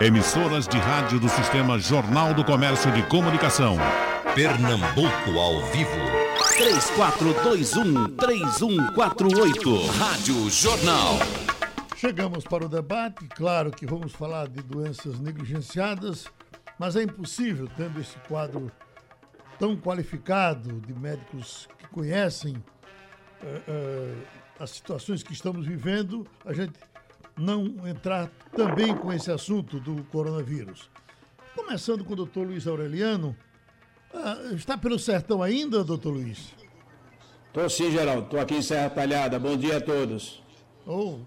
Emissoras de rádio do Sistema Jornal do Comércio de Comunicação. Pernambuco ao vivo. 3421-3148. Rádio Jornal. Chegamos para o debate. Claro que vamos falar de doenças negligenciadas, mas é impossível, tendo esse quadro tão qualificado de médicos que conhecem uh, uh, as situações que estamos vivendo, a gente não entrar também com esse assunto do coronavírus. Começando com o doutor Luiz Aureliano. Uh, está pelo sertão ainda, doutor Luiz? Estou sim, Geraldo. Estou aqui em Serra Talhada. Bom dia a todos. Oh,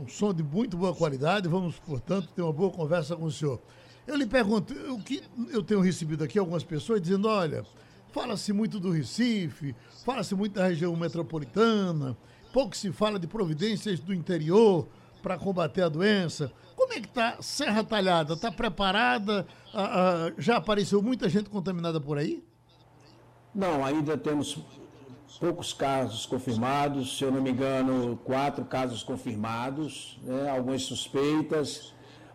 um som de muito boa qualidade. Vamos, portanto, ter uma boa conversa com o senhor. Eu lhe pergunto, o que eu tenho recebido aqui algumas pessoas dizendo, olha, fala-se muito do Recife, fala-se muito da região metropolitana, pouco se fala de providências do interior para combater a doença. Como é que está Serra Talhada? Está preparada? Ah, ah, já apareceu muita gente contaminada por aí? Não, ainda temos poucos casos confirmados, se eu não me engano, quatro casos confirmados, né, algumas suspeitas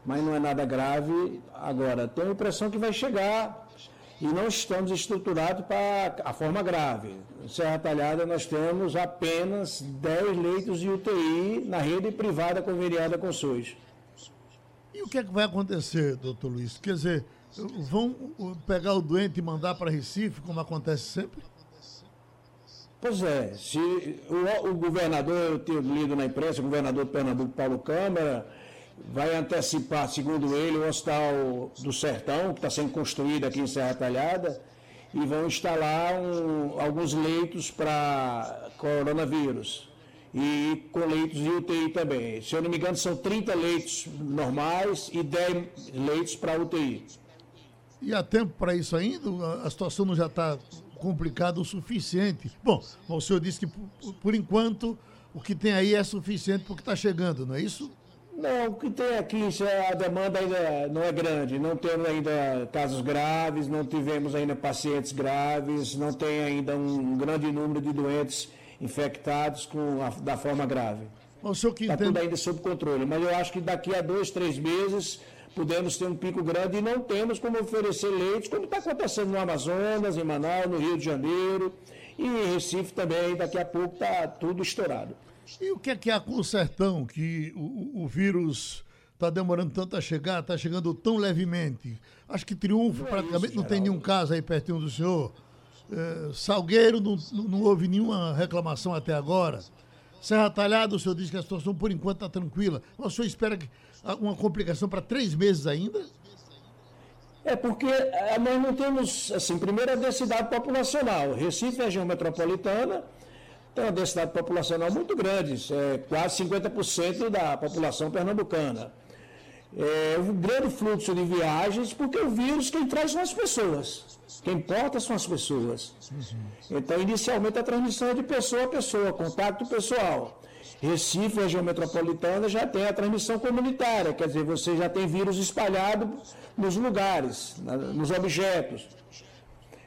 mas não é nada grave. Agora, tenho a impressão que vai chegar e não estamos estruturados para a forma grave. Em Serra Talhada, nós temos apenas 10 leitos de UTI na rede privada conveniada com o SUS. E o que, é que vai acontecer, doutor Luiz? Quer dizer, vão pegar o doente e mandar para Recife, como acontece sempre? Pois é, se o, o governador, eu tenho lido na imprensa, o governador de Pernambuco, Paulo Câmara, vai antecipar, segundo ele, o Hospital do Sertão, que está sendo construído aqui em Serra Talhada, e vão instalar um, alguns leitos para coronavírus. E com leitos de UTI também. Se eu não me engano, são 30 leitos normais e 10 leitos para UTI. E há tempo para isso ainda? A situação não já está complicada o suficiente? Bom, o senhor disse que, por, enquanto, o que tem aí é suficiente porque está chegando, não é isso? Não, o que tem aqui, a demanda ainda não é grande, não temos ainda casos graves, não tivemos ainda pacientes graves, não tem ainda um grande número de doentes infectados com a, da forma grave. Está entende... tudo ainda sob controle, mas eu acho que daqui a dois, três meses podemos ter um pico grande e não temos como oferecer leitos, como está acontecendo no Amazonas, em Manaus, no Rio de Janeiro e em Recife também, daqui a pouco está tudo estourado. E o que é que há com o sertão, que o, o vírus está demorando tanto a chegar, está chegando tão levemente? Acho que Triunfo não é praticamente isso, não tem nenhum caso aí pertinho do senhor. É, Salgueiro não, não houve nenhuma reclamação até agora. Serra Talhada, o senhor diz que a situação por enquanto está tranquila. Mas o senhor espera que, uma complicação para três meses ainda? É porque é, nós não temos, assim, primeiro a densidade populacional. Recife, região metropolitana, tem uma densidade populacional muito grande, é quase 50% da população pernambucana. É um grande fluxo de viagens, porque o vírus quem traz são as pessoas. Quem importa são as pessoas. Então, inicialmente, a transmissão é de pessoa a pessoa, contato pessoal. Recife, região metropolitana, já tem a transmissão comunitária, quer dizer, você já tem vírus espalhado nos lugares, nos objetos.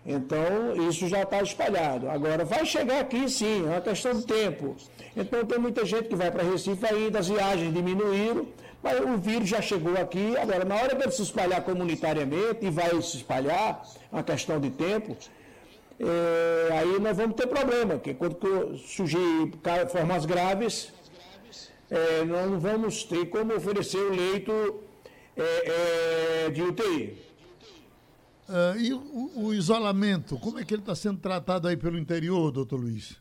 Então, isso já está espalhado. Agora, vai chegar aqui sim, é uma questão de tempo. Então, tem muita gente que vai para Recife ainda, as viagens diminuíram, mas o vírus já chegou aqui. Agora, na hora de ele se espalhar comunitariamente, e vai se espalhar, uma questão de tempo, é, aí nós vamos ter problema, porque quando surgir formas graves, é, não vamos ter como oferecer o leito é, é de UTI. Uh, e o, o, isolamento, como é que ele está sendo tratado aí pelo interior, doutor Luiz?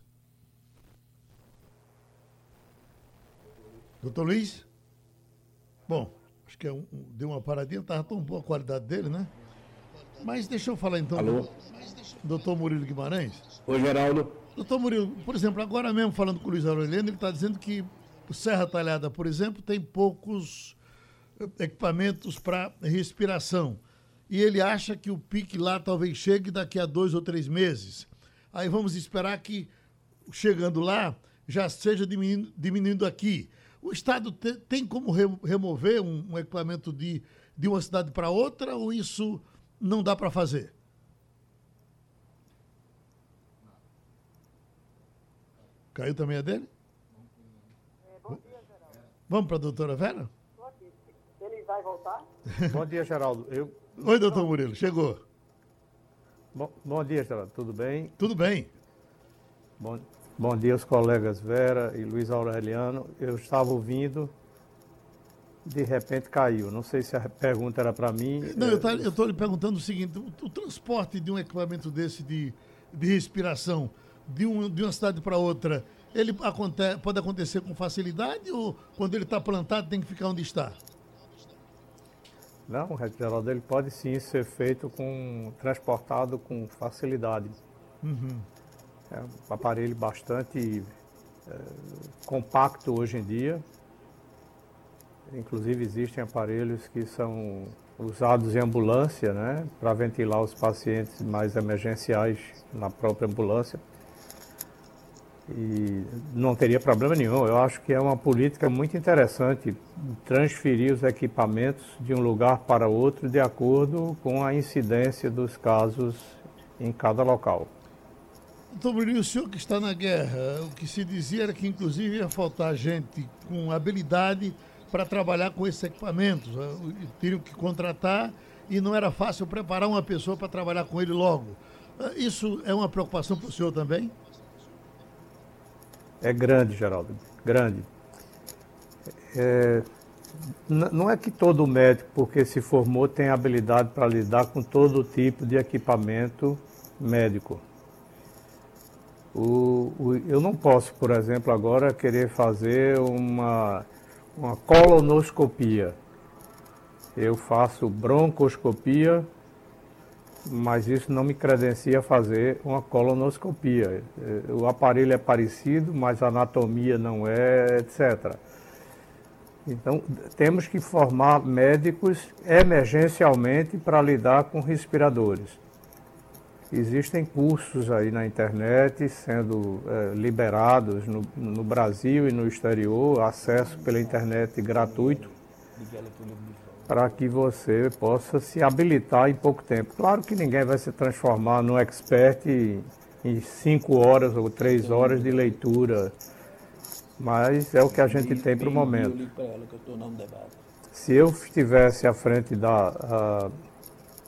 Doutor Luiz? Bom, acho que é um, deu uma paradinha, estava tão boa a qualidade dele, né? Mas deixa eu falar então. Alô? Doutor Murilo Guimarães. Oi, Geraldo. Doutor Murilo, por exemplo, agora mesmo falando com o Luiz Aureliano, ele está dizendo que o Serra Talhada, por exemplo, tem poucos equipamentos para respiração e ele acha que o pique lá talvez chegue daqui a dois ou três meses. Aí vamos esperar que, chegando lá, já seja diminuindo, diminuindo aqui. O Estado te, tem como re, remover um, um, equipamento de, de uma cidade para outra ou isso não dá para fazer? Caiu também a dele? Bom dia, Vamos para a doutora Vera? vai voltar? Bom dia, Geraldo. Eu... Oi, doutor Murilo, chegou. Bom, bom dia, Geraldo. Tudo bem? Tudo bem. Bom, bom dia aos colegas Vera e Luiz Aureliano. Eu estava ouvindo, de repente caiu. Não sei se a pergunta era para mim. Não, eu estou lhe perguntando o seguinte: o, o, transporte de um equipamento desse de, de respiração de, um, de uma cidade para outra, ele acontece, pode acontecer com facilidade ou quando ele está plantado tem que ficar onde está? Não, Geraldo, ele pode sim ser feito com transportado com facilidade. Uhum. É um aparelho bastante é, compacto hoje em dia. Inclusive existem aparelhos que são usados em ambulância, né, para ventilar os pacientes mais emergenciais na própria ambulância e não teria problema nenhum. Eu acho que é uma política muito interessante transferir os equipamentos de um lugar para outro de acordo com a incidência dos casos em cada local. Doutor Bruninho, o senhor que está na guerra, o que se dizia era que inclusive ia faltar gente com habilidade para trabalhar com esses equipamentos. Teriam que contratar e não era fácil preparar uma pessoa para trabalhar com ele logo. Isso é uma preocupação para o senhor também? É grande, Geraldo, grande. É, não é que todo médico, porque se formou, tem habilidade para lidar com todo tipo de equipamento médico. O, o, eu não posso, por exemplo, agora querer fazer uma, uma colonoscopia. Eu faço broncoscopia mas isso não me credencia a fazer uma colonoscopia. É, o aparelho é parecido, mas a anatomia não é, etc. Então, temos que formar médicos emergencialmente para lidar com respiradores. Existem cursos aí na internet sendo é, liberados no, no Brasil e no exterior, acesso pela internet gratuito para que você possa se habilitar em pouco tempo. Claro que ninguém vai se transformar no expert em cinco horas ou três horas de leitura, mas é o que a gente tem para o momento. Se eu estivesse à frente da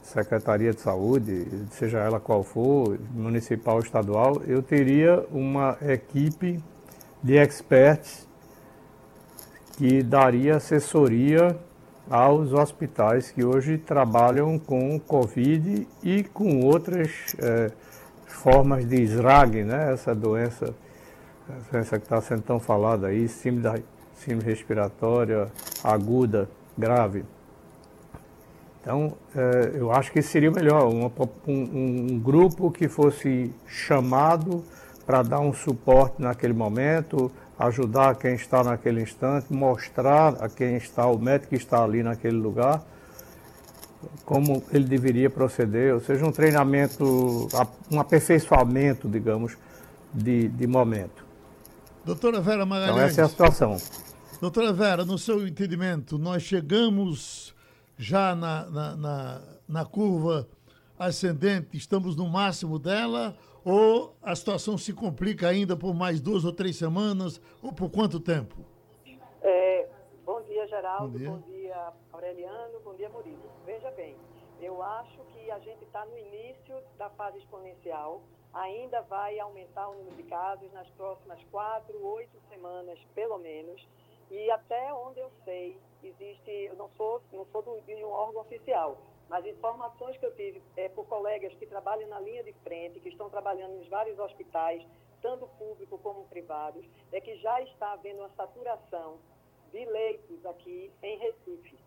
Secretaria de Saúde, seja ela qual for, municipal ou estadual, eu teria uma equipe de experts que daria assessoria aos hospitais que hoje trabalham com Covid e com outras é, formas de SRAG, né? essa doença, essa doença que está sendo tão falada aí, síndrome, síndrome respiratória aguda, grave. Então, é, eu acho que seria melhor um, um, um grupo que fosse chamado para dar um suporte naquele momento, ajudar quem está naquele instante, mostrar a quem está, o médico que está ali naquele lugar, como ele deveria proceder, ou seja, um treinamento, um aperfeiçoamento, digamos, de, de momento. Doutora Vera Magalhães. Então, essa é a situação. Doutora Vera, no seu entendimento, nós chegamos já na, na, na, na curva ascendente, estamos no máximo dela ou a situação se complica ainda por mais duas ou três semanas? Ou por quanto tempo? É, bom dia, Geraldo. Bom dia. bom dia, Aureliano. Bom dia, Murilo. Veja bem, eu acho que a gente está no início da fase exponencial. Ainda vai aumentar o número de casos nas próximas quatro, oito semanas, pelo menos. E até onde eu sei, existe, eu não sou, não sou de um órgão oficial, mas informações que eu tive é, por colegas que trabalham na linha de frente, que estão trabalhando nos vários hospitais, tanto público como privados, é que já está havendo uma saturação de leitos aqui em Recife.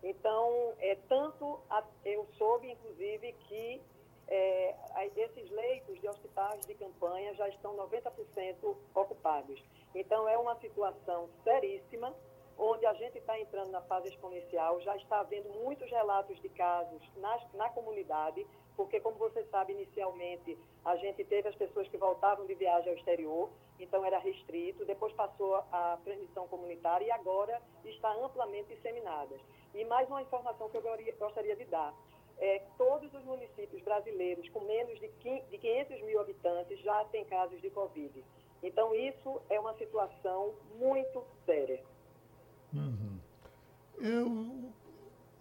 Então, é, tanto a, eu soube, inclusive, que é, esses leitos de hospitais de campanha já estão 90% ocupados. Então, é uma situação seríssima onde a gente está entrando na fase exponencial, já está havendo muitos relatos de casos na, na comunidade, porque, como você sabe, inicialmente a gente teve as pessoas que voltavam de viagem ao exterior, então era restrito, depois passou a transmissão comunitária e agora está amplamente disseminada. E mais uma informação que eu gostaria de dar. É, todos os municípios brasileiros com menos de 500 mil habitantes já têm casos de Covid. Então, isso é uma situação muito séria. Uhum. Eu,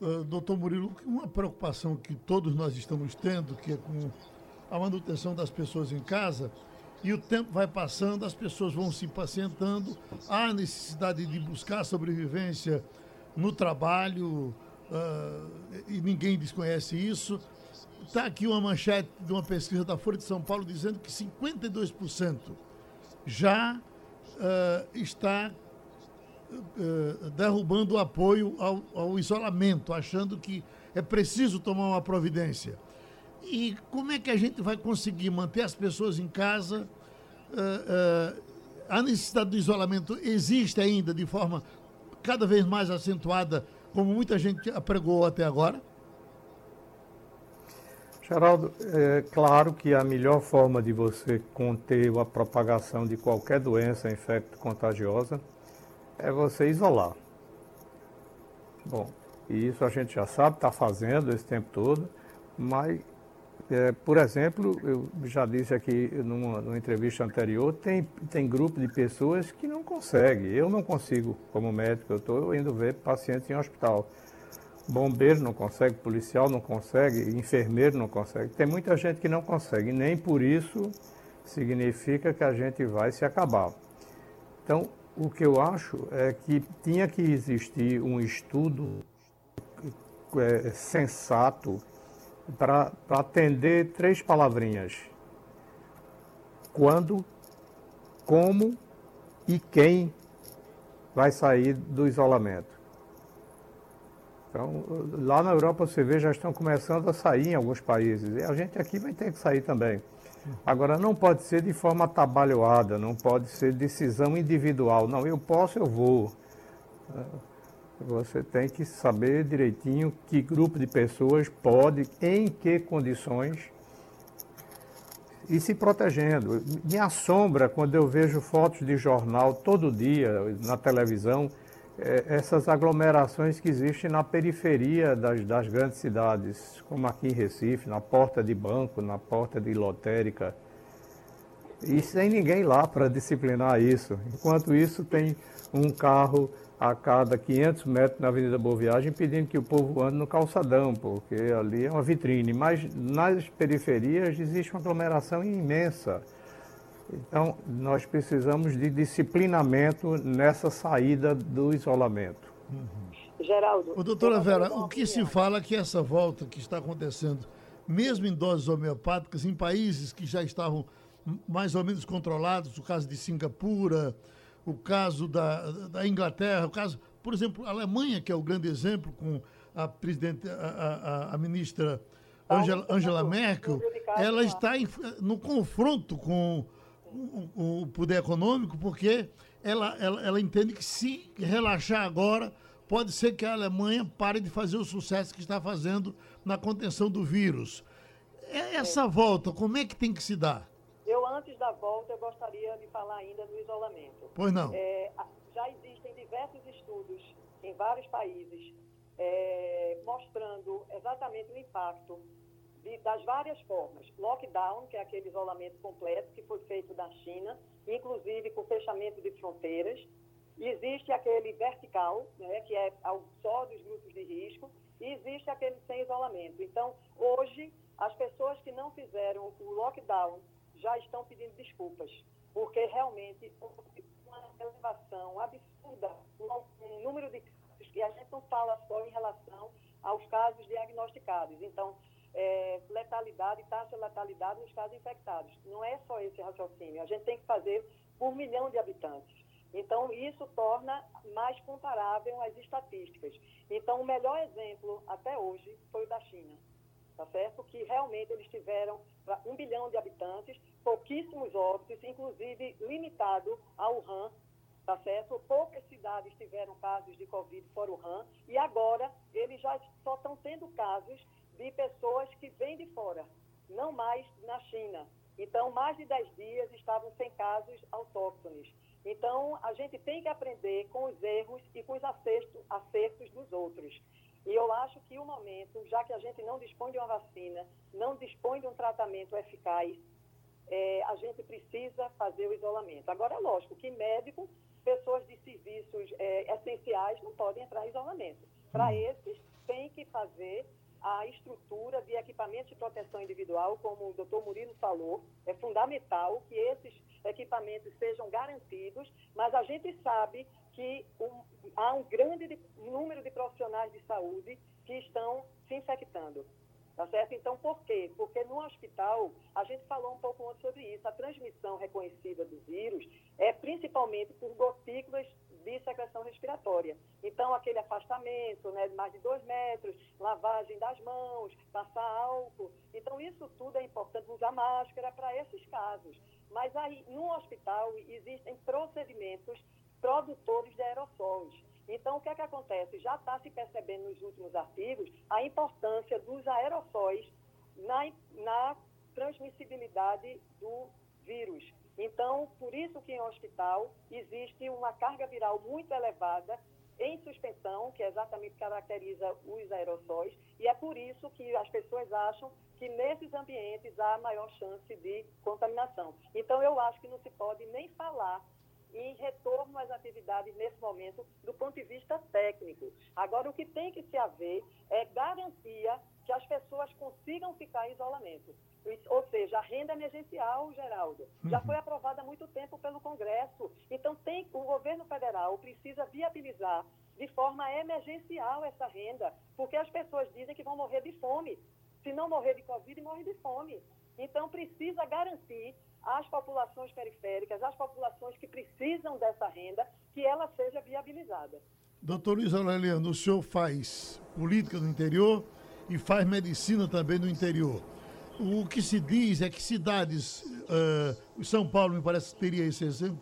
uh, doutor Murilo, uma preocupação que todos nós estamos tendo, que é com a manutenção das pessoas em casa, e o tempo vai passando, as pessoas vão se impacientando, há necessidade de buscar sobrevivência no trabalho, uh, e ninguém desconhece isso. Está aqui uma manchete de uma pesquisa da Folha de São Paulo dizendo que 52% já uh, está uh, derrubando o apoio ao, ao isolamento, achando que é preciso tomar uma providência. E como é que a gente vai conseguir manter as pessoas em casa? Uh, uh, a necessidade do isolamento existe ainda de forma cada vez mais acentuada, como muita gente apregou até agora? Geraldo, é claro que a melhor forma de você conter a propagação de qualquer doença infecto-contagiosa é você isolar. Bom, e isso a gente já sabe, está fazendo esse tempo todo, mas é, por exemplo, eu já disse aqui numa, numa, entrevista anterior, tem, tem grupo de pessoas que não conseguem. Eu não consigo, como médico, eu estou indo ver pacientes em hospital. Bombeiro não consegue, policial não consegue, enfermeiro não consegue. Tem muita gente que não consegue, nem por isso significa que a gente vai se acabar. Então, o que eu acho é que tinha que existir um estudo é, sensato para atender três palavrinhas: quando, como e quem vai sair do isolamento. Então, lá na Europa você vê, já estão começando a sair em alguns países. E a gente aqui vai ter que sair também. Agora, não pode ser de forma atabalhoada, não pode ser decisão individual. Não, eu posso, eu vou. Você tem que saber direitinho que grupo de pessoas pode, em que condições, e se protegendo. Me assombra quando eu vejo fotos de jornal todo dia na televisão, é, essas aglomerações que existem na periferia das, das grandes cidades, como aqui em Recife, na porta de banco, na porta de lotérica. E sem ninguém lá para disciplinar isso. Enquanto isso, tem um carro a cada 500 metros na Avenida Boa Viagem pedindo que o povo ande no calçadão, porque ali é uma vitrine. Mas nas periferias existe uma aglomeração imensa. Então, nós precisamos de disciplinamento nessa saída do isolamento. Uhum. Geraldo. Ô, doutora Vera, o que se fala é que essa volta que está acontecendo, mesmo em doses homeopáticas, em países que já estavam mais ou menos controlados, o caso de Singapura, o caso da, da Inglaterra, o caso, por exemplo, a Alemanha, que é o grande exemplo, com a presidente, a, a, a ministra Angela, Angela Merkel, ela está em, no confronto com o, o poder econômico, porque ela, ela, ela entende que se relaxar agora, pode ser que a Alemanha pare de fazer o sucesso que está fazendo na contenção do vírus. Essa volta, como é que tem que se dar? Eu, antes da volta, eu gostaria de falar ainda do isolamento. Pois não. É, já existem diversos estudos em vários países é, mostrando exatamente o impacto de, das várias formas. Lockdown, que é aquele isolamento completo que foi feito na China, inclusive com fechamento de fronteiras. Existe aquele vertical, né, que é só dos grupos de risco, e existe aquele sem isolamento. Então, hoje, as pessoas que não fizeram o lockdown já estão pedindo desculpas, porque realmente houve uma elevação absurda no número de casos, e a gente não fala só em relação aos casos diagnosticados. Então, é, letalidade, taxa de letalidade nos casos infectados. Não é só esse raciocínio, a gente tem que fazer por milhão de habitantes. Então, isso torna mais comparável as estatísticas. Então, o melhor exemplo até hoje foi o da China tá certo? Que realmente eles tiveram para um bilhão de habitantes, pouquíssimos óbitos, inclusive limitado a Wuhan, tá certo? Poucas cidades tiveram casos de Covid fora Wuhan, e agora eles já só estão tendo casos de pessoas que vêm de fora, não mais na China. Então, mais de 10 dias estavam sem casos autóctones. Então, a gente tem que aprender com os erros e com os acertos, acertos dos outros. E eu acho que o momento, já que a gente não dispõe de uma vacina, não dispõe de um tratamento eficaz, é, a gente precisa fazer o isolamento. Agora, é lógico que médicos, pessoas de serviços é, essenciais não podem entrar em isolamento. Para hum. esses, tem que fazer a estrutura de equipamentos de proteção individual, como o doutor Murilo falou, é fundamental que esses equipamentos sejam garantidos, mas a gente sabe que um, há um grande número de profissionais de saúde que estão se infectando. Tá certo? Então, por quê? Porque no hospital, a gente falou um pouco antes sobre isso, a transmissão reconhecida do vírus é principalmente por gotículas de secreção respiratória. Então, aquele afastamento né, de mais de dois metros, lavagem das mãos, passar álcool. Então, isso tudo é importante, usar máscara para esses casos. Mas aí, no hospital, existem procedimentos produtores de aerossóis. Então, o que é que acontece? Já está se percebendo nos últimos artigos a importância dos aerossóis na, na transmissibilidade do vírus. Então, por isso que em hospital existe uma carga viral muito elevada em suspensão, que é exatamente caracteriza os aerossóis, e é por isso que as pessoas acham que nesses ambientes há maior chance de contaminação. Então, eu acho que não se pode nem falar em retorno às atividades nesse momento do ponto de vista técnico. Agora, o que tem que se haver é garantia que as pessoas consigam ficar em isolamento. Ou seja, a renda emergencial, Geraldo, já uhum. foi aprovada há muito tempo pelo Congresso. Então, tem, o governo federal precisa viabilizar de forma emergencial essa renda, porque as pessoas dizem que vão morrer de fome. Se não morrer de Covid, morre de fome. Então, precisa garantir às populações periféricas, às populações que precisam dessa renda, que ela seja viabilizada. Doutor Luiz Aureliano, o senhor faz política no interior e faz medicina também no interior. O que se diz é que cidades, uh, São Paulo me parece que teria esse exemplo,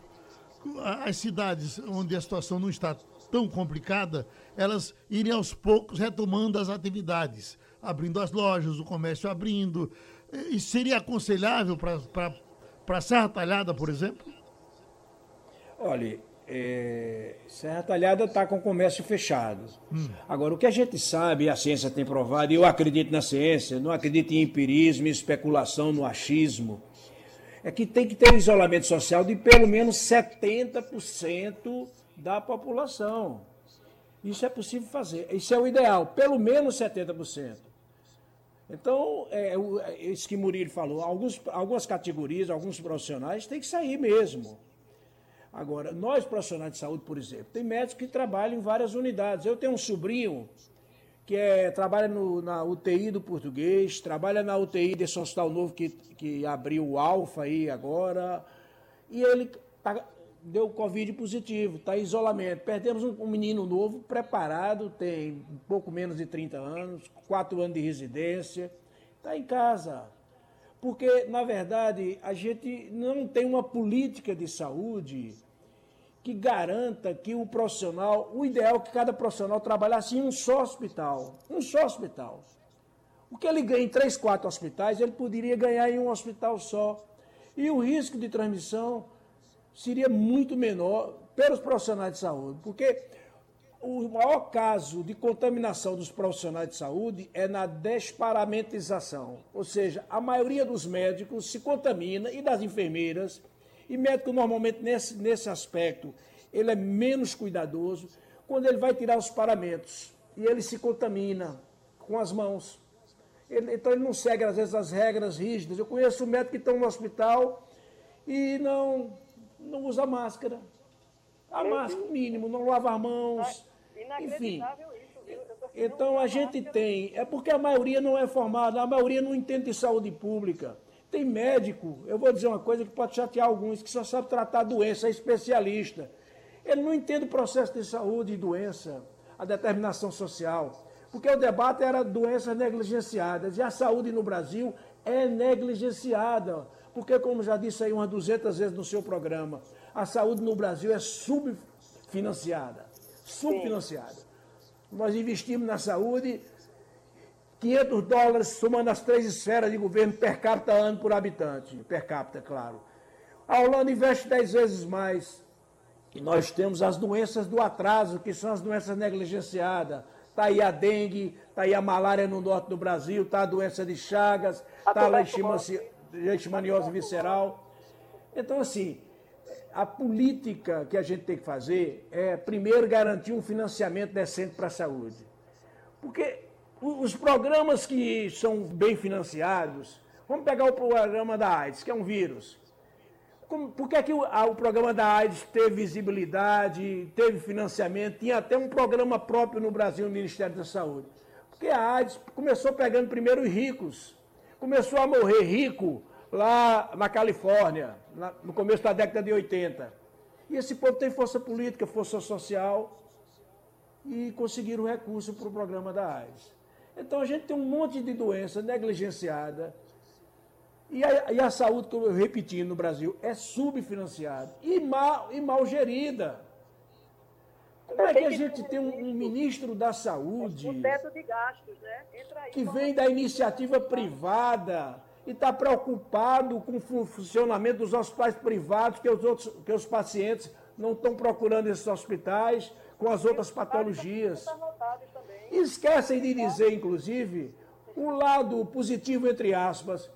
as cidades onde a situação não está tão complicada, elas irem aos poucos retomando as atividades, abrindo as lojas, o comércio abrindo. Isso seria aconselhável para para Serra Talhada, por exemplo? Olha, é, Serra Talhada está com o comércio fechado. Hum. Agora, o que a gente sabe, e a ciência tem provado, e eu acredito na ciência, não acredito em empirismo, em especulação, no achismo, é que tem que ter um isolamento social de pelo menos 70% da população. Isso é possível fazer. Isso é o ideal, pelo menos 70%. Então, é, é, isso que Murilo falou, alguns, algumas categorias, alguns profissionais têm que sair mesmo. Agora, nós profissionais de saúde, por exemplo, tem médicos que trabalham em várias unidades. Eu tenho um sobrinho que é, trabalha no, na UTI do português, trabalha na UTI desse hospital novo que, que abriu o Alfa aí agora, e ele tá, deu Covid positivo, está em isolamento. Perdemos um, um, menino novo, preparado, tem pouco menos de 30 anos, quatro anos de residência, está em casa. Porque, na verdade, a gente não tem uma política de saúde que garanta que o profissional, o ideal é que cada profissional trabalhasse em um só hospital. Um só hospital. O que ele ganha em três, quatro hospitais, ele poderia ganhar em um hospital só. E o risco de transmissão seria muito menor pelos profissionais de saúde, porque o maior caso de contaminação dos profissionais de saúde é na desparamentização, ou seja, a maioria dos médicos se contamina e das enfermeiras, e médico normalmente nesse, nesse aspecto ele é menos cuidadoso quando ele vai tirar os paramentos e ele se contamina com as mãos. Ele, então ele não segue às vezes as regras rígidas. Eu conheço médicos que estão no hospital e não não usa máscara. A é, máscara, mínimo, não lava as Enfim. Então a gente tem, é porque a maioria não é formada, a maioria não entende de saúde pública. Tem médico, eu vou dizer uma coisa que pode chatear alguns, que só sabe tratar doença, é especialista. Ele não entende o processo de saúde e doença, a determinação social. Porque o debate era doenças negligenciadas. E a saúde no Brasil é negligenciada. Porque, como já disse aí umas 200 vezes no seu programa, a saúde no Brasil é subfinanciada. Subfinanciada. Sim. Nós investimos na saúde 500 dólares, somando as três esferas de governo per capita ano por habitante. Per capita, claro. A Holanda investe 10 vezes mais. E nós temos as doenças do atraso, que são as doenças negligenciadas. Está aí a dengue, está aí a malária no norte do Brasil, está a doença de Chagas, está a leishmaniose leishmaniose visceral. Então, assim, a política que a gente tem que fazer é, primeiro, garantir um financiamento decente para a saúde. Porque os programas que são bem financiados, vamos pegar o programa da AIDS, que é um vírus. Por que, é que o, a, o programa da AIDS teve visibilidade, teve financiamento, tinha até um programa próprio no Brasil, no Ministério da Saúde? Porque a AIDS começou pegando primeiro os ricos. Começou a morrer rico lá na Califórnia, na, no começo da década de 80. E esse povo tem força política, força social, e conseguiram recurso para o programa da AIDS. Então a gente tem um monte de doença negligenciada, e a, e a saúde, como eu repeti no Brasil, é subfinanciada e mal, e mal gerida. Como é que a gente tem um, um ministro da saúde o teto de gastos, né? Aí, que vem da iniciativa privada e está preocupado com o funcionamento dos hospitais privados, que os, outros, que os pacientes não estão procurando esses hospitais com as outras patologias. Esquecem de dizer, inclusive, o lado positivo, entre aspas,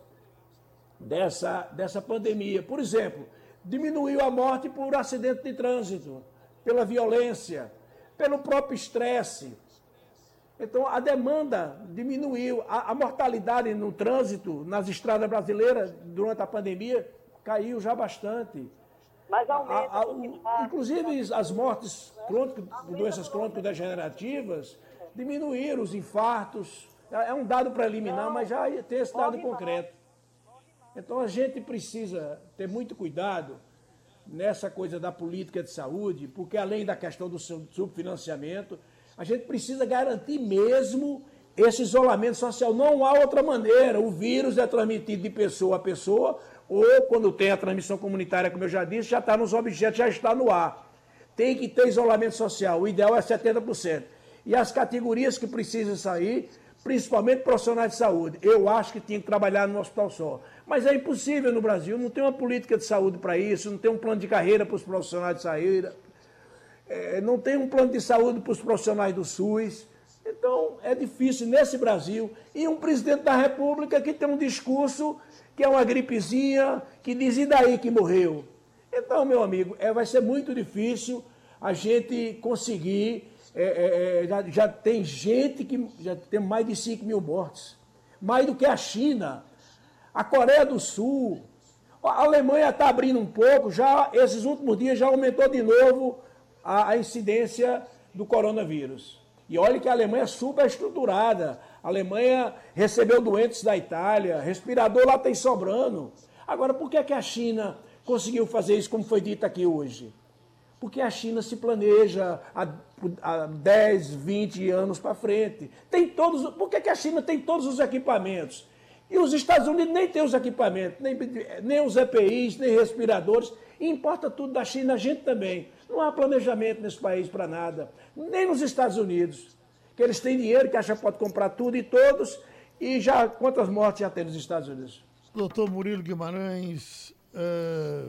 dessa, dessa pandemia. Por exemplo, diminuiu a morte por acidente de trânsito, pela violência, pelo próprio estresse. Então, a demanda diminuiu. A, a, mortalidade no trânsito, nas estradas brasileiras, durante a pandemia, caiu já bastante. Mas aumenta. A, a, inclusive, as mortes crônicas, doenças crônico-degenerativas diminuíram, os infartos. É, é um dado preliminar, mas já tem esse dado concreto. Então a gente precisa ter muito cuidado nessa coisa da política de saúde, porque além da questão do subfinanciamento, a gente precisa garantir mesmo esse isolamento social. Não há outra maneira. O vírus é transmitido de pessoa a pessoa, ou quando tem a transmissão comunitária, como eu já disse, já está nos objetos, já está no ar. Tem que ter isolamento social. O ideal é 70%. E as categorias que precisam sair, principalmente profissionais de saúde, eu acho que tinha que trabalhar no hospital só. Mas é impossível no Brasil, não tem uma política de saúde para isso, não tem um plano de carreira para os profissionais de saúde, é, não tem um plano de saúde para os profissionais do SUS. Então é difícil nesse Brasil. E um presidente da República que tem um discurso que é uma gripezinha, que diz e daí que morreu. Então, meu amigo, é, vai ser muito difícil a gente conseguir. É, é, é já, já tem gente que já tem mais de 5 mil mortes, mais do que a China. A Coreia do Sul, a Alemanha está abrindo um pouco, já esses últimos dias já aumentou de novo a, a incidência do coronavírus. E olha que a Alemanha é super estruturada. A Alemanha recebeu doentes da Itália, respirador lá tem sobrando. Agora, por que, é que a China conseguiu fazer isso, como foi dito aqui hoje? Porque a China se planeja há, há 10, 20 anos para frente. Tem todos. Por que, é que a China tem todos os equipamentos? E os Estados Unidos nem têm os equipamentos, nem, nem os EPIs, nem respiradores. E importa tudo da China, a gente também. Não há planejamento nesse país para nada. Nem nos Estados Unidos. Que eles têm dinheiro, que acham que pode comprar tudo e todos. E já quantas mortes já tem nos Estados Unidos? Doutor Murilo Guimarães, é,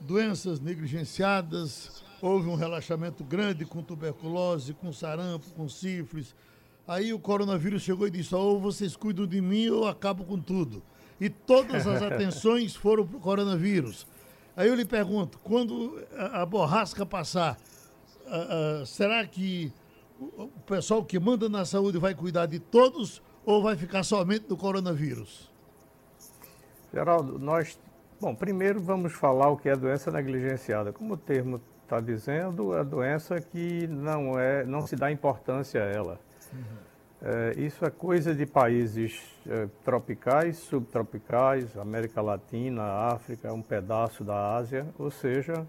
doenças negligenciadas, houve um relaxamento grande com tuberculose, com sarampo, com sífilis Aí o coronavírus chegou e disse: ou vocês cuidam de mim ou eu acabo com tudo. E todas as atenções foram para o coronavírus. Aí eu lhe pergunto: quando a, a borrasca passar, a, a, será que o pessoal que manda na saúde vai cuidar de todos ou vai ficar somente do coronavírus? Geraldo, nós. Bom, primeiro vamos falar o que é doença negligenciada. Como o termo está dizendo, é doença que não, é, não se dá importância a ela. É, isso é coisa de países é, tropicais, subtropicais, América Latina, África, um pedaço da Ásia, ou seja,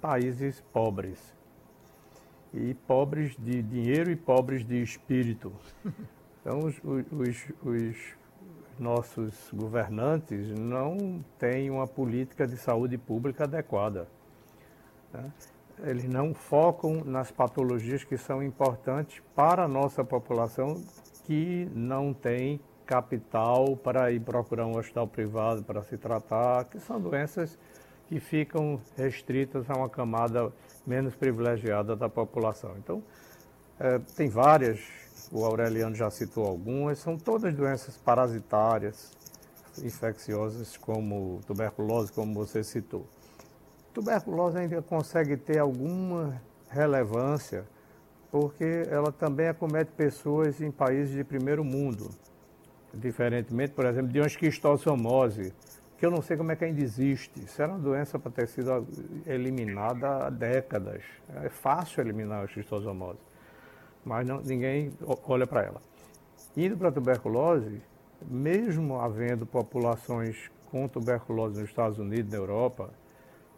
países pobres. E pobres de dinheiro e pobres de espírito. Então, os, os, os nossos governantes não têm uma política de saúde pública adequada. Né? Eles não focam nas patologias que são importantes para a nossa população que não tem capital para ir procurar um hospital privado para se tratar, que são doenças que ficam restritas a uma camada menos privilegiada da população. Então, é, tem várias, o Aureliano já citou algumas, são todas doenças parasitárias, infecciosas, como tuberculose, como você citou tuberculose ainda consegue ter alguma relevância porque ela também acomete pessoas em países de primeiro mundo. Diferentemente, por exemplo, de uma esquistossomose, que eu não sei como é que ainda existe. Isso era uma doença para ter sido eliminada há décadas. É fácil eliminar a esquistossomose, mas não, ninguém olha para ela. Indo para a tuberculose, mesmo havendo populações com tuberculose nos Estados Unidos e na Europa,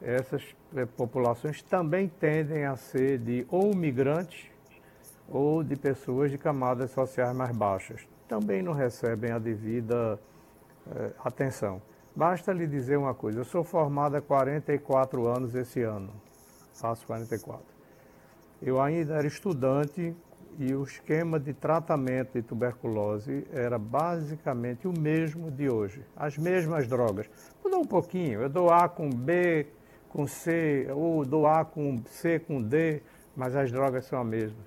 essas eh, populações também tendem a ser de ou migrantes ou de pessoas de camadas sociais mais baixas. Também não recebem a devida eh, atenção. Basta lhe dizer uma coisa, eu sou formado há 44 anos esse ano, faço 44. Eu ainda era estudante e o esquema de tratamento de tuberculose era basicamente o mesmo de hoje. As mesmas drogas. Mudou um pouquinho, eu dou A com B, com C, ou dou A com C com D, mas as drogas são as mesmas.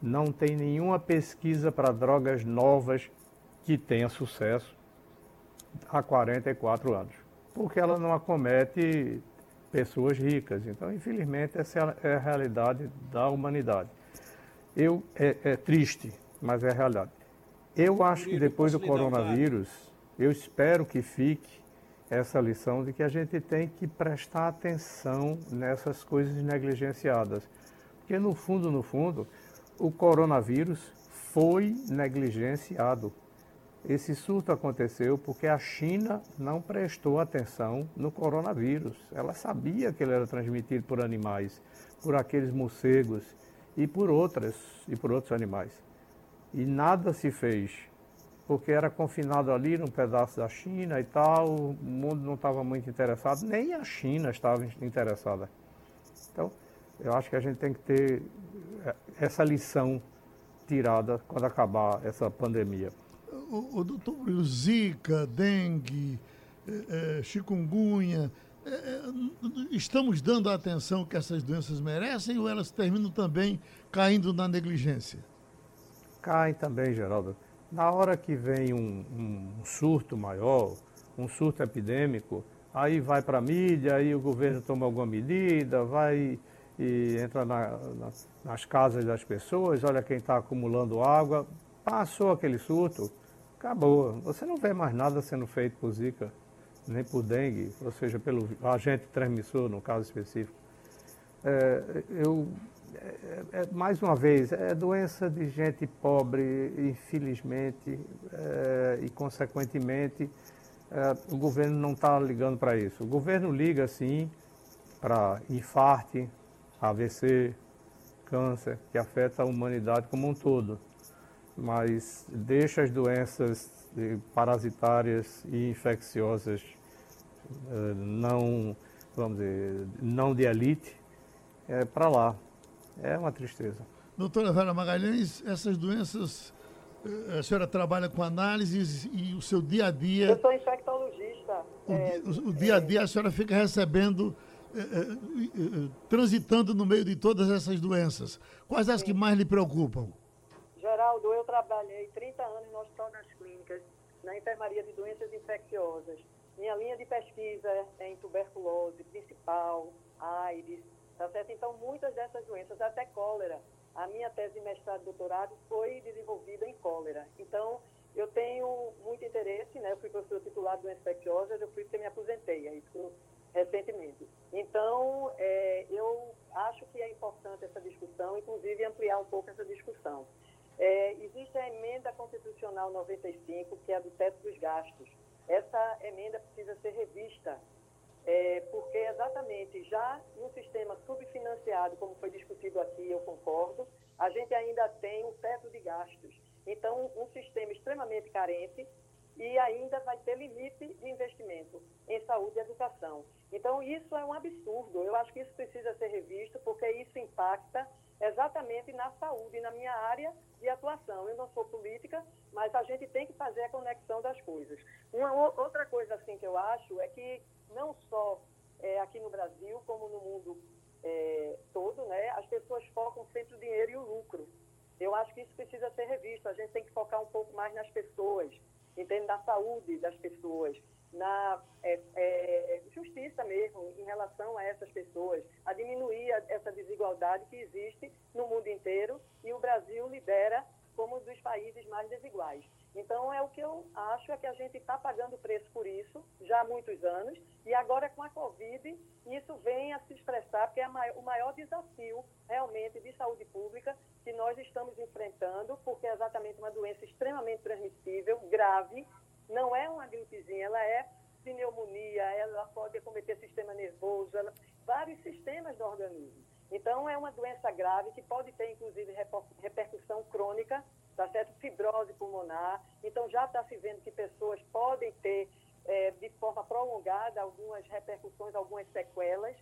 Não tem nenhuma pesquisa para drogas novas que tenha sucesso há 44 anos, porque ela não acomete pessoas ricas. Então, infelizmente, essa é a realidade da humanidade. Eu, é, é triste, mas é a realidade. Eu acho que depois do coronavírus, eu espero que fique essa lição de que a gente tem que prestar atenção nessas coisas negligenciadas. Porque no fundo, no fundo, o coronavírus foi negligenciado. Esse surto aconteceu porque a China não prestou atenção no coronavírus. Ela sabia que ele era transmitido por animais, por aqueles morcegos e por outras e por outros animais. E nada se fez porque era confinado ali num pedaço da China e tal, o mundo não estava muito interessado, nem a China estava interessada. Então, eu acho que a gente tem que ter é, essa lição tirada quando acabar essa pandemia. O, o doutor Zika, dengue, é, é, chikungunya, é, é, estamos dando a atenção que essas doenças merecem ou elas terminam também caindo na negligência? Caem também, Geraldo. Na hora que vem um, um surto maior, um surto epidêmico, aí vai para a mídia, aí o governo toma alguma medida, vai e entra na, na, nas casas das pessoas, olha quem está acumulando água. Passou aquele surto, acabou. Você não vê mais nada sendo feito por Zika, nem por dengue, ou seja, pelo agente transmissor, no caso específico. É, eu é, é, mais uma vez, é doença de gente pobre, infelizmente, é, e consequentemente, é, o governo não está ligando para isso. O governo liga, sim, para infarto, AVC, câncer, que afeta a humanidade como um todo, mas deixa as doenças parasitárias e infecciosas é, não, vamos dizer, não de elite, é, para lá. É uma tristeza. Doutora Vera Magalhães, essas doenças, eh, a senhora trabalha com análises e o seu dia a dia. Eu sou infectologista. O, é, o, o dia a dia a senhora fica recebendo, é, é, transitando no meio de todas essas doenças. Quais as que mais lhe preocupam? Geraldo, eu trabalhei 30 anos no Hospital das Clínicas, na enfermaria de doenças infecciosas. Minha linha de pesquisa é em tuberculose principal, AIDS, Então, muitas dessas doenças, até cólera, a minha tese de mestrado e doutorado foi desenvolvida em cólera. Então, eu tenho muito interesse, né? Eu fui professor titular de doenças eu fui porque me aposentei, é isso recentemente. Então, é, eu acho que é importante essa discussão, inclusive ampliar um pouco essa discussão. É, existe a emenda constitucional 95, que é a do teto dos gastos. Essa emenda precisa ser revista é, porque exatamente já no sistema subfinanciado, como foi discutido aqui, eu concordo, a gente ainda tem um teto de gastos. Então, um sistema extremamente carente e ainda vai ter limite de investimento em saúde e educação. Então, isso é um absurdo. Eu acho que isso precisa ser revisto, porque isso impacta exatamente na saúde, na minha área de atuação. Eu não sou política, mas a gente tem que fazer a conexão das coisas. Uma outra coisa assim que eu acho é que não só é, aqui no Brasil, como no mundo é, todo, né, as pessoas focam sempre o dinheiro e o lucro. Eu acho que isso precisa ser revisto. A gente tem que focar um pouco mais nas pessoas, entende? Na saúde das pessoas. na é, é, justiça mesmo em relação a essas pessoas, a diminuir a, essa desigualdade que existe no mundo inteiro e o Brasil lidera como um dos países mais desiguais. Então, é o que eu acho é que a gente está pagando preço por isso já há muitos anos e agora com a Covid isso vem a se expressar porque é o maior desafio realmente de saúde pública que nós estamos enfrentando, porque é exatamente uma doença extremamente transmissível, grave, não é uma gripezinha, ela é pneumonia, ela pode acometer sistema nervoso, ela, vários sistemas do organismo. Então, é uma doença grave que pode ter, inclusive, repercussão crônica, tá certo? Fibrose pulmonar. Então, já está se vendo que pessoas podem ter, é, de forma prolongada, algumas repercussões, algumas sequelas.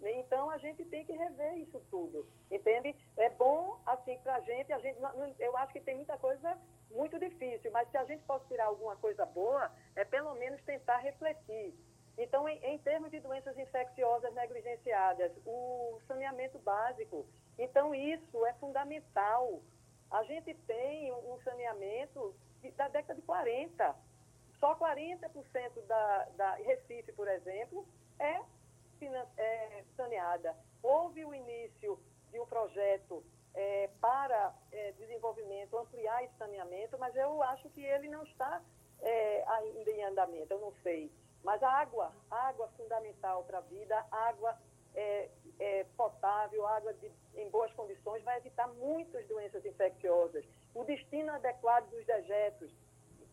Então, a gente tem que rever isso tudo, entende? É bom, assim, para a gente, a gente, eu acho que tem muita coisa muito difícil, mas se a gente pode tirar alguma coisa boa, é pelo menos tentar refletir. Então, em, em termos de doenças infecciosas negligenciadas, o saneamento básico, então isso é fundamental. A gente tem um saneamento da década de 40. Só 40% da, da Recife, por exemplo, é, é saneada. Houve o início de um projeto é, para é, desenvolvimento, ampliar esse saneamento, mas eu acho que ele não está é, ainda em andamento, eu não sei. Mas a água, água fundamental para a vida, água é, é, potável, água de, em boas condições, vai evitar muitas doenças infecciosas. O destino adequado dos dejetos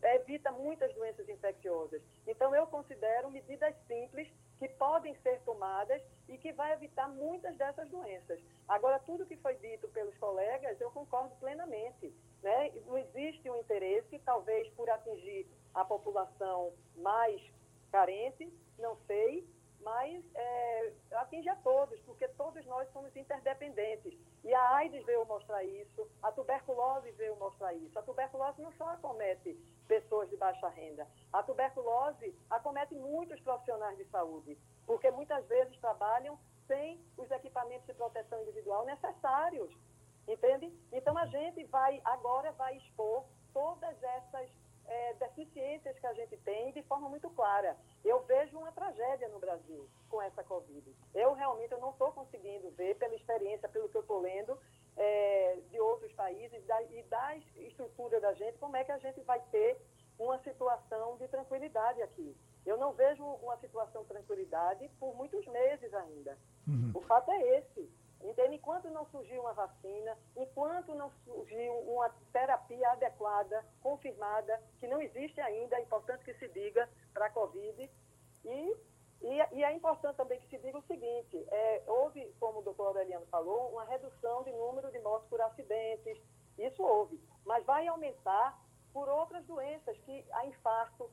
evita muitas doenças infecciosas. Então, eu considero medidas simples que podem ser tomadas e que vai evitar muitas dessas doenças. Agora, tudo que foi dito pelos colegas, eu concordo plenamente. Né? Não existe um interesse, talvez por atingir a população mais carente, não sei, mas é, atinge a todos, porque todos nós somos interdependentes. E a AIDS veio mostrar isso, a tuberculose veio mostrar isso. A tuberculose não só acomete pessoas de baixa renda, a tuberculose acomete muitos profissionais de saúde, porque muitas vezes trabalham sem os equipamentos de proteção individual necessários, entende? Então a gente vai, agora vai expor todas essas é, deficiências que a gente tem de forma muito clara. Eu vejo uma tragédia no Brasil com essa Covid. Eu realmente eu não estou conseguindo ver, pela experiência, pelo que eu estou lendo, é, de outros países da, e da estrutura da gente, como é que a gente vai ter uma situação de tranquilidade aqui. Eu não vejo uma situação de tranquilidade por muitos meses ainda. Uhum. O fato é esse. Entende? Enquanto não surgiu uma vacina, enquanto não surgiu uma terapia adequada, confirmada, que não existe ainda, é importante que se diga para a Covid. E, e, e, é importante também que se diga o seguinte: é, houve, como o doutor Aureliano falou, uma redução de número de mortes por acidentes. Isso houve. Mas vai aumentar por outras doenças, que a infarto,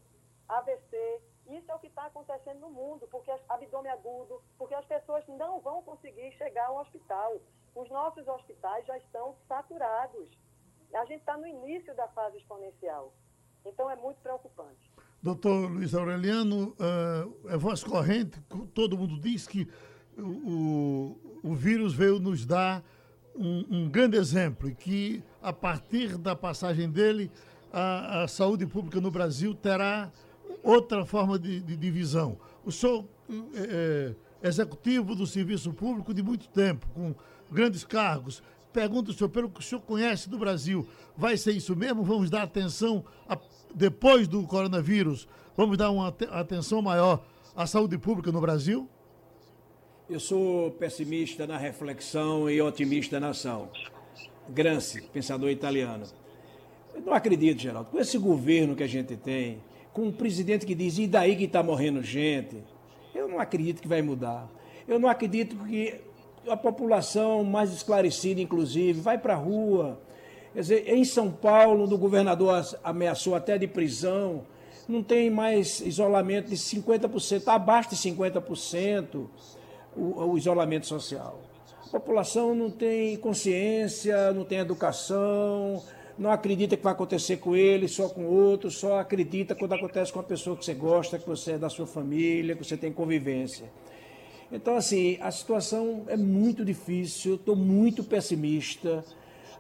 AVC, isso é o que está acontecendo no mundo, porque abdômen agudo, porque as pessoas não vão conseguir chegar ao hospital. Os nossos hospitais já estão saturados. A gente está no início da fase exponencial. Então é muito preocupante. Doutor Luiz Aureliano, uh, é voz corrente, todo mundo diz que o, o vírus veio nos dar um, um, grande exemplo e que, a partir da passagem dele, a, a saúde pública no Brasil terá outra forma de, de divisão. O senhor é, executivo do serviço público de muito tempo, com grandes cargos. Pergunto ao senhor, pelo que o senhor conhece do Brasil, vai ser isso mesmo? Vamos dar atenção, a, depois do coronavírus, vamos dar uma atenção maior à saúde pública no Brasil? Eu sou pessimista na reflexão e otimista na ação. Gramsci, pensador italiano. Eu não acredito, Geraldo, com esse governo que a gente tem, com um presidente que diz, e daí que está morrendo gente? Eu não acredito que vai mudar. Eu não acredito que a população mais esclarecida, inclusive, vai para a rua. Quer dizer, em São Paulo, o governador ameaçou até de prisão, não tem mais isolamento de 50%, abaixo de 50% o, o isolamento social. A população não tem consciência, não tem educação, não acredita que vai acontecer com ele, só com outro, só acredita quando acontece com a pessoa que você gosta, que você é da sua família, que você tem convivência. Então, assim, a situação é muito difícil, estou muito pessimista.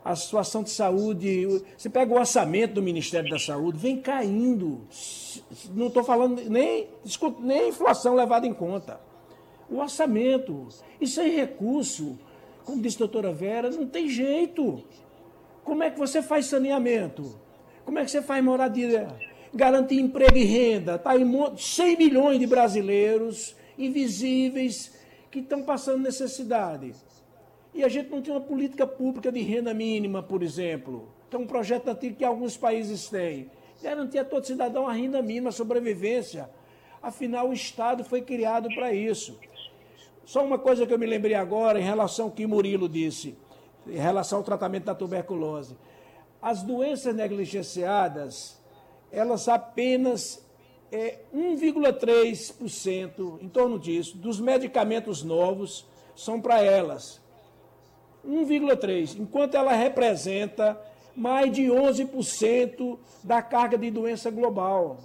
a situação de saúde. Você pega o orçamento do Ministério da Saúde, vem caindo. Não estou falando nem, nem inflação levada em conta. O orçamento. E sem recurso, como disse a doutora Vera, não tem jeito. Como é que você faz saneamento? Como é que você faz moradia? Garantir emprego e renda. Está aí 100 milhões de brasileiros invisíveis que estão passando necessidade. E a gente não tem uma política pública de renda mínima, por exemplo. Então, um projeto antigo que alguns países têm. Garantir a todo cidadão a renda mínima, a sobrevivência. Afinal, o Estado foi criado para isso. Só uma coisa que eu me lembrei agora em relação ao que Murilo disse, em relação ao tratamento da tuberculose. As doenças negligenciadas, elas apenas é, 1,3%, em torno disso, dos medicamentos novos são para elas. 1,3%, enquanto ela representa mais de 11% da carga de doença global.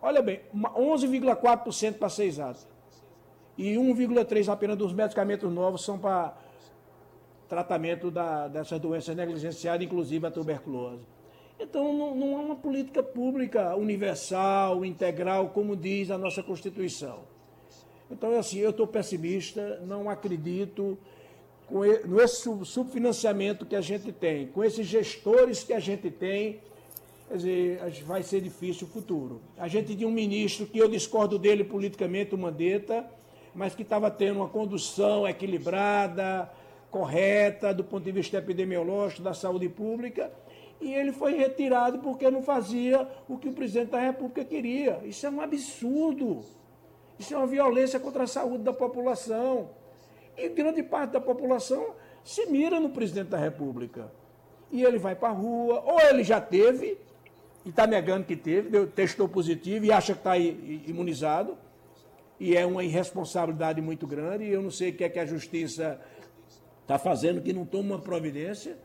Olha bem, 11,4% para ser exato. E 1,3% apenas dos medicamentos novos são para tratamento da, dessas doenças negligenciadas, inclusive a tuberculose. Então, não, não há uma política pública universal, integral, como diz a nossa Constituição. Então, é assim, eu estou pessimista, não acredito com esse subfinanciamento que a gente tem, com esses gestores que a gente tem, quer dizer, vai ser difícil o futuro. A gente tinha um ministro que eu discordo dele politicamente, o Mandetta, mas que estava tendo uma condução equilibrada, correta, do ponto de vista epidemiológico, da saúde pública, e ele foi retirado porque não fazia o que o presidente da República queria. Isso é um absurdo. Isso é uma violência contra a saúde da população. E grande parte da população se mira no presidente da República. E ele vai para a rua, ou ele já teve, e está negando que teve, deu, testou positivo e acha que está imunizado, e é uma irresponsabilidade muito grande, e eu não sei o que é que a justiça está fazendo, que não toma uma providência,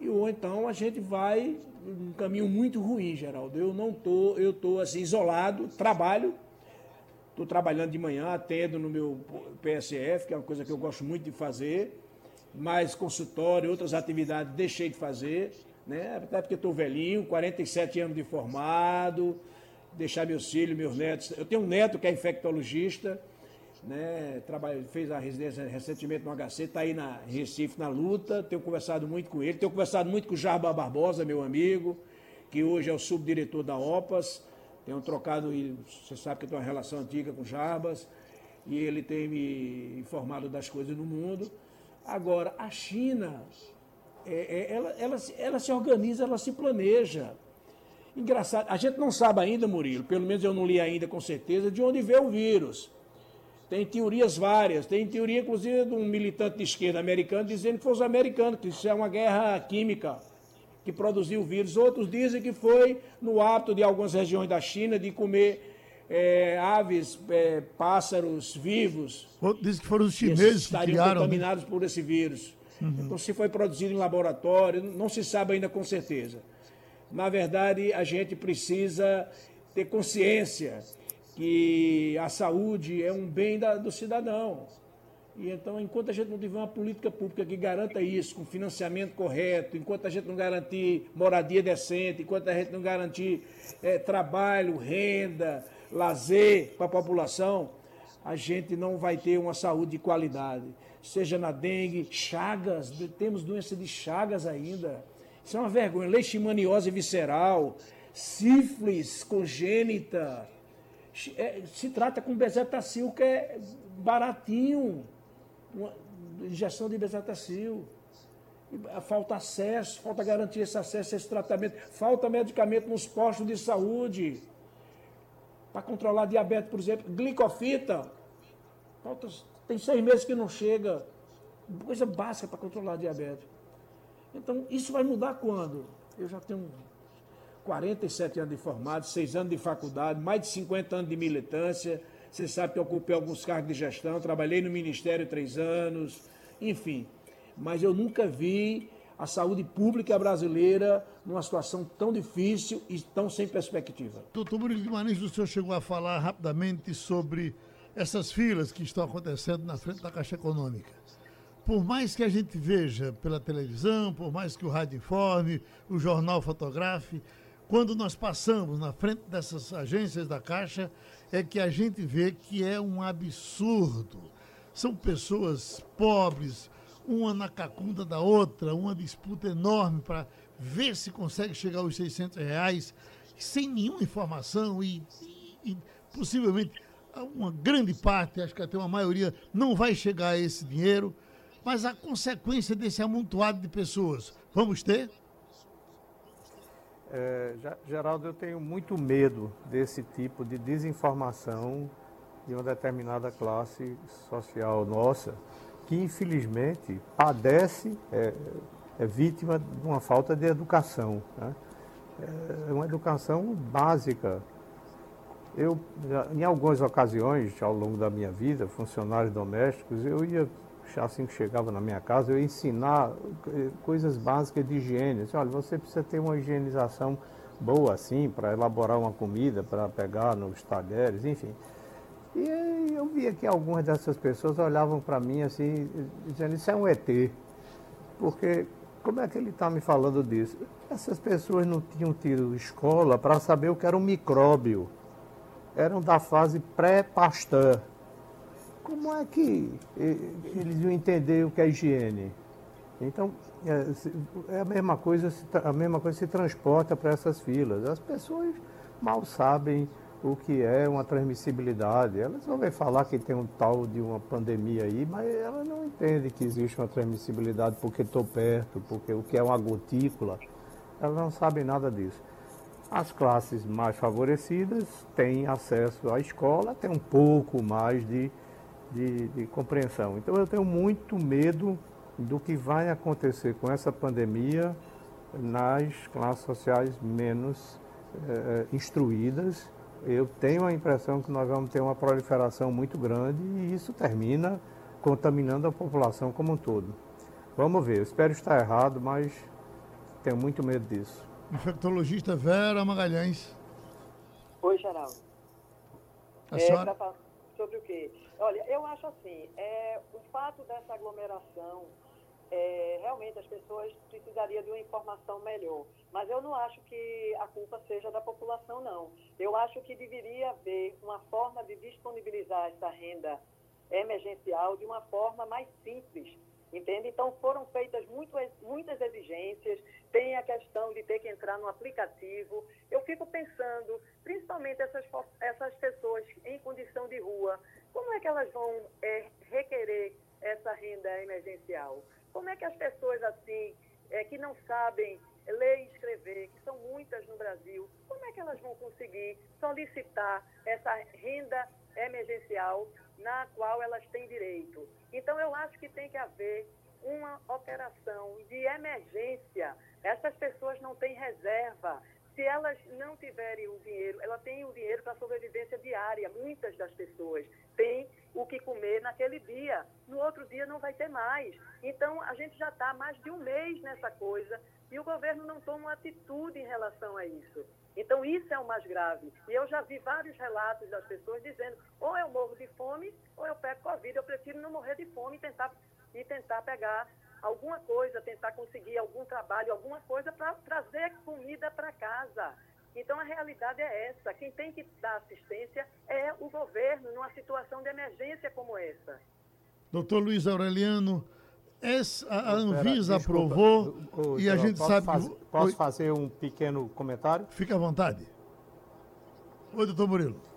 e ou então a gente vai num caminho muito ruim, Geraldo. Eu não estou, eu estou assim, isolado, trabalho, Estou trabalhando de manhã, atendo no meu PSF, que é uma coisa que eu gosto muito de fazer, mas consultório, outras atividades deixei de fazer, né? até porque estou velhinho, 47 anos de formado, deixar meus filhos, meus netos. Eu tenho um neto que é infectologista, né? Fez a residência recentemente no HC, está aí na Recife na luta, tenho conversado muito com ele, tenho conversado muito com o Jarba Barbosa, meu amigo, que hoje é o subdiretor da OPAS tenho trocado, você sabe que eu tenho uma relação antiga com Jarbas, e ele tem me informado das coisas no mundo. Agora, a China, é, é, ela, ela, ela se organiza, ela se planeja. Engraçado, a gente não sabe ainda, Murilo, pelo menos eu não li ainda com certeza, de onde veio o vírus. Tem teorias várias, tem teoria inclusive de um militante de esquerda americano dizendo que foi os americanos, que isso é uma guerra química que produziu o vírus. Outros dizem que foi no hábito de algumas regiões da China de comer é, aves, é, pássaros vivos. Outros dizem que foram os chineses que estariam criaram, né? contaminados né? por esse vírus. Uhum. Então, se foi produzido em laboratório, não se sabe ainda com certeza. Na verdade, a gente precisa ter consciência que a saúde é um bem da, do cidadão. E então, enquanto a gente não tiver uma política pública que garanta isso, com financiamento correto, enquanto a gente não garantir moradia decente, enquanto a gente não garantir é, trabalho, renda, lazer para a população, a gente não vai ter uma saúde de qualidade. Seja na dengue, chagas, temos doença de chagas ainda. Isso é uma vergonha. Leishmaniose visceral, sífilis congênita. É, se trata com bezetacil, que é baratinho uma injeção de bezetacil. Falta acesso, falta garantir esse acesso a esse tratamento, falta medicamento nos postos de saúde. Para controlar diabetes, por exemplo, glicofita. Falta, tem seis meses que não chega. Coisa básica para controlar diabetes. Então, isso vai mudar quando? Eu já tenho 47 anos de formado, 6 anos de faculdade, mais de 50 anos de militância você sabe que eu ocupei alguns cargos de gestão, trabalhei no Ministério três anos, enfim. Mas eu nunca vi a saúde pública brasileira numa situação tão difícil e tão sem perspectiva. Doutor Murilo Guimarães, o senhor chegou a falar rapidamente sobre essas filas que estão acontecendo na frente da Caixa Econômica. por mais que a gente veja pela televisão, por mais que o rádio informe, o jornal fotografe, quando nós passamos na frente dessas agências da Caixa, é que a gente vê que é um absurdo. São pessoas pobres, uma na cacunda da outra, uma disputa enorme para ver se consegue chegar aos 600 reais, sem nenhuma informação e, e, e possivelmente uma grande parte, acho que até uma maioria, não vai chegar a esse dinheiro. Mas a consequência desse amontoado de pessoas, vamos ter? É, Geraldo, eu tenho muito medo desse tipo de desinformação de uma determinada classe social nossa, que infelizmente padece, é, é vítima de uma falta de educação. Né? É uma educação básica. Eu, em algumas ocasiões, ao longo da minha vida, funcionários domésticos, eu ia assim que chegava na minha casa, eu ia ensinar coisas básicas de higiene. Assim, olha, você precisa ter uma higienização boa assim para elaborar uma comida, para pegar nos talheres, enfim. E eu via que algumas dessas pessoas olhavam para mim assim, dizendo, isso é um ET. Porque como é que ele está me falando disso? Essas pessoas não tinham tido escola para saber o que era um micróbio. Eram da fase pré-pasteur como é que eles iam entender o que é higiene? Então, é, é a mesma coisa, a mesma coisa se transporta para essas filas. As pessoas mal sabem o que é uma transmissibilidade. Elas vão falar que tem um tal de uma pandemia aí, mas elas não entendem que existe uma transmissibilidade porque estou perto, porque o que é uma gotícula. Elas não sabem nada disso. As classes mais favorecidas têm acesso à escola, têm um pouco mais de de, de compreensão. Então eu tenho muito medo do que vai acontecer com essa pandemia nas classes sociais menos eh, instruídas. Eu tenho a impressão que nós vamos ter uma proliferação muito grande e isso termina contaminando a população como um todo. Vamos ver, eu espero estar errado, mas tenho muito medo disso. Infectologista Vera Magalhães. Oi, Geraldo. A senhora... É, sobre o quê? Olha, eu acho assim, é, o fato dessa aglomeração, é, realmente as pessoas precisariam de uma informação melhor. Mas eu não acho que a culpa seja da população, não. Eu acho que deveria haver uma forma de disponibilizar essa renda emergencial de uma forma mais simples, entende? Então foram feitas muito, muitas exigências, tem a questão de ter que entrar no aplicativo. Eu fico pensando, principalmente essas, essas pessoas em condição de rua, como é que elas vão é, requerer essa renda emergencial? Como é que as pessoas assim, é, que não sabem ler e escrever, que são muitas no Brasil, como é que elas vão conseguir solicitar essa renda emergencial na qual elas têm direito? Então, eu acho que tem que haver uma operação de emergência. Essas pessoas não têm reserva. Se elas não tiverem o dinheiro, ela tem o dinheiro para sobrevivência diária. Muitas das pessoas têm o que comer naquele dia. No outro dia não vai ter mais. Então, a gente já está mais de um mês nessa coisa e o governo não toma uma atitude em relação a isso. Então, isso é o mais grave. E eu já vi vários relatos das pessoas dizendo: ou eu morro de fome, ou eu pego Covid. Eu prefiro não morrer de fome e tentar, e tentar pegar alguma coisa, tentar conseguir algum trabalho, alguma coisa para trazer comida para casa. Então, a realidade é essa. Quem tem que dar assistência é o governo numa situação de emergência como essa. Doutor Luiz Aureliano, essa, a Anvisa aprovou o, o, e a gente sabe... Faz, posso fazer um pequeno comentário? Fique à vontade. Oi, doutor Murilo.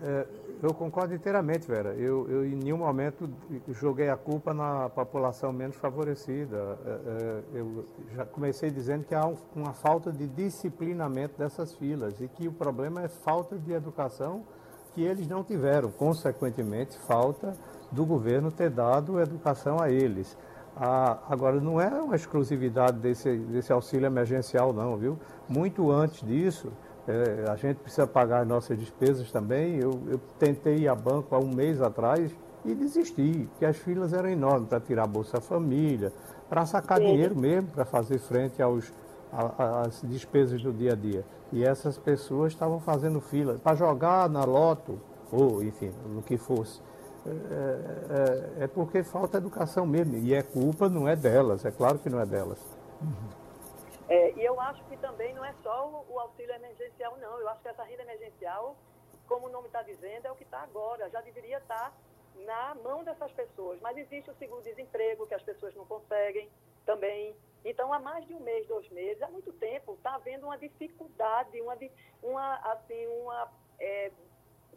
É, eu concordo inteiramente, Vera. Eu, eu, em nenhum momento joguei a culpa na população menos favorecida. É, é, eu já comecei dizendo que há uma falta de disciplinamento dessas filas e que o problema é falta de educação que eles não tiveram. Consequentemente, falta do governo ter dado educação a eles. Ah, agora, não é uma exclusividade desse, desse auxílio emergencial, não, viu? Muito antes disso, é, a gente precisa pagar as nossas despesas também. Eu, eu tentei ir a banco há um mês atrás e desisti, porque as filas eram enormes para tirar a Bolsa Família, para sacar Sim. dinheiro mesmo, para fazer frente aos, às despesas do dia a dia. E essas pessoas estavam fazendo fila para jogar na loto, ou enfim, no que fosse. é, é, é, porque falta educação mesmo. E é culpa, não é delas, é claro que não é delas. É, e eu acho que também não é só o, o, auxílio emergencial, não. Eu acho que essa renda emergencial, como o nome está dizendo, é o que está agora. Já deveria estar tá na mão dessas pessoas. Mas existe o seguro-desemprego, que as pessoas não conseguem também. Então, há mais de um mês, dois meses, há muito tempo, está havendo uma dificuldade, uma, uma, assim, uma é,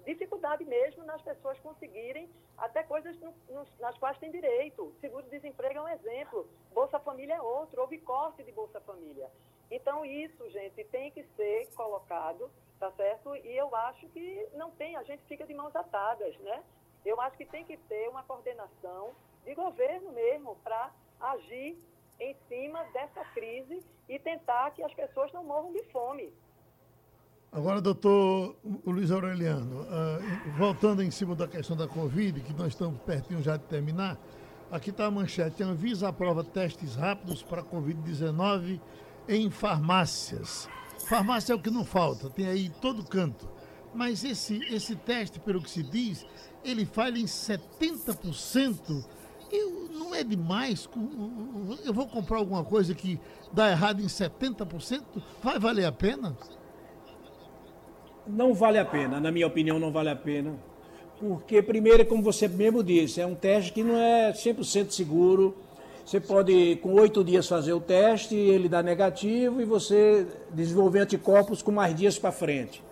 dificuldade mesmo nas pessoas conseguirem até coisas no, no, nas quais têm direito. Seguro-desemprego é um exemplo, Bolsa Família é outro, houve corte de Bolsa Família. Então, isso, gente, tem que ser colocado, tá certo? E eu acho que não tem, a gente fica de mãos atadas, né? Eu acho que tem que ter uma coordenação de governo mesmo para agir em cima dessa crise e tentar que as pessoas não morram de fome. Agora, doutor Luiz Aureliano, uh, voltando em cima da questão da Covid, que nós estamos pertinho já de terminar, aqui está a manchete. Anvisa aprova testes rápidos para Covid-19 em farmácias. Farmácia é o que não falta, tem aí todo canto. Mas esse, esse teste, pelo que se diz, ele falha em 70% eu, não é demais? Eu vou comprar alguma coisa que dá errado em 70%? Vai valer a pena? Não vale a pena, na minha opinião, não vale a pena. Porque, primeiro, como você mesmo disse, é um teste que não é 100% seguro. Você pode, com oito dias, fazer o teste, ele dá negativo e você desenvolver anticorpos com mais dias para frente.